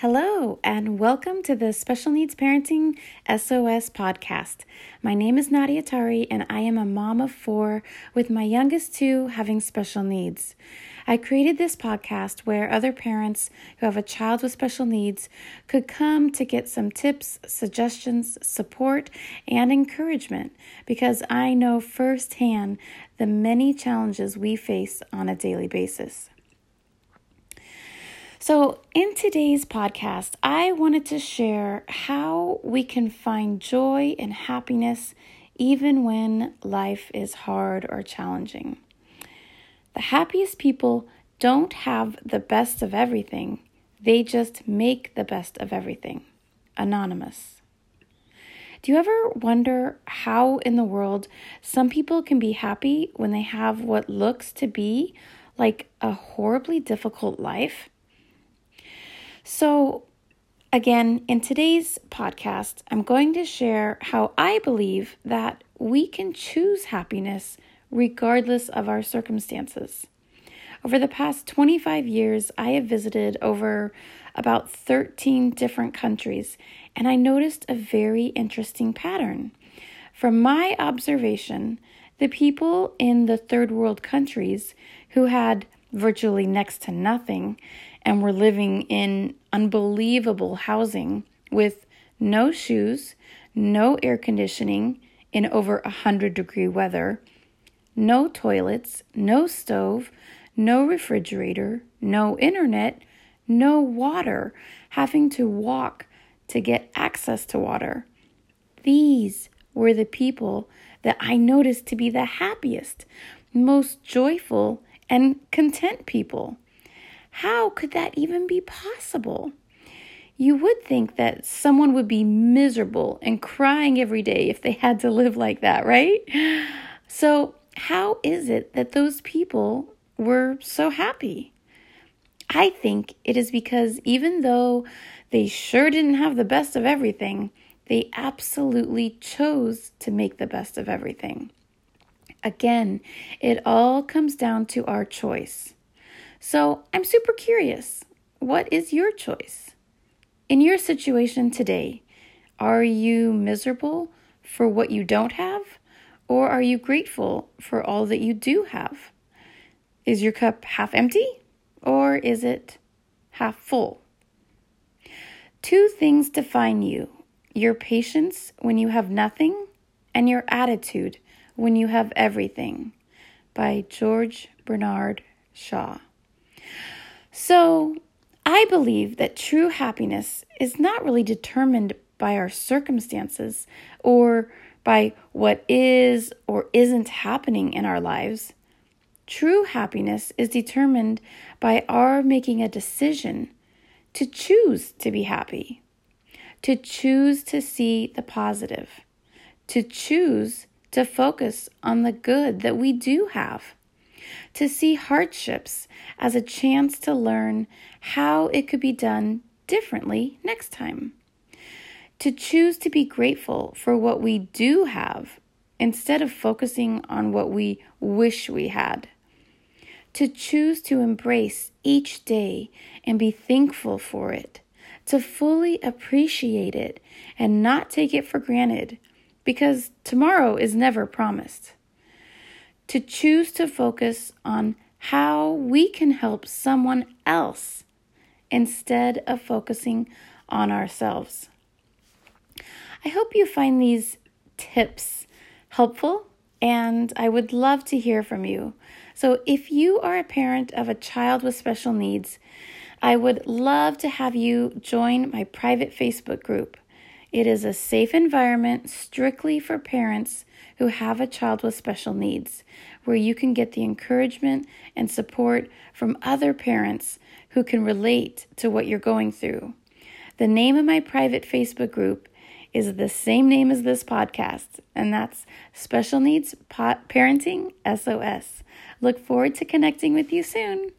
Hello, and welcome to the Special Needs Parenting SOS podcast. My name is Nadia Tari, and I am a mom of four with my youngest two having special needs. I created this podcast where other parents who have a child with special needs could come to get some tips, suggestions, support, and encouragement because I know firsthand the many challenges we face on a daily basis. So, in today's podcast, I wanted to share how we can find joy and happiness even when life is hard or challenging. The happiest people don't have the best of everything, they just make the best of everything. Anonymous. Do you ever wonder how in the world some people can be happy when they have what looks to be like a horribly difficult life? So, again, in today's podcast, I'm going to share how I believe that we can choose happiness regardless of our circumstances. Over the past 25 years, I have visited over about 13 different countries, and I noticed a very interesting pattern. From my observation, the people in the third world countries who had virtually next to nothing and were living in unbelievable housing with no shoes, no air conditioning in over 100 degree weather, no toilets, no stove, no refrigerator, no internet, no water, having to walk to get access to water. These were the people that I noticed to be the happiest, most joyful, and content people. How could that even be possible? You would think that someone would be miserable and crying every day if they had to live like that, right? So, how is it that those people were so happy? I think it is because even though they sure didn't have the best of everything, they absolutely chose to make the best of everything. Again, it all comes down to our choice. So I'm super curious. What is your choice? In your situation today, are you miserable for what you don't have? Or are you grateful for all that you do have? Is your cup half empty or is it half full? Two things define you your patience when you have nothing, and your attitude when you have everything. By George Bernard Shaw. So, I believe that true happiness is not really determined by our circumstances or by what is or isn't happening in our lives. True happiness is determined by our making a decision to choose to be happy, to choose to see the positive, to choose to focus on the good that we do have to see hardships as a chance to learn how it could be done differently next time. To choose to be grateful for what we do have instead of focusing on what we wish we had. To choose to embrace each day and be thankful for it. To fully appreciate it and not take it for granted because tomorrow is never promised to choose to focus on how we can help someone else instead of focusing on ourselves. I hope you find these tips helpful, and I would love to hear from you. So, if you are a parent of a child with special needs, I would love to have you join my private Facebook group. It is a safe environment strictly for parents who have a child with special needs, where you can get the encouragement and support from other parents who can relate to what you're going through. The name of my private Facebook group is the same name as this podcast, and that's Special Needs Parenting SOS. Look forward to connecting with you soon.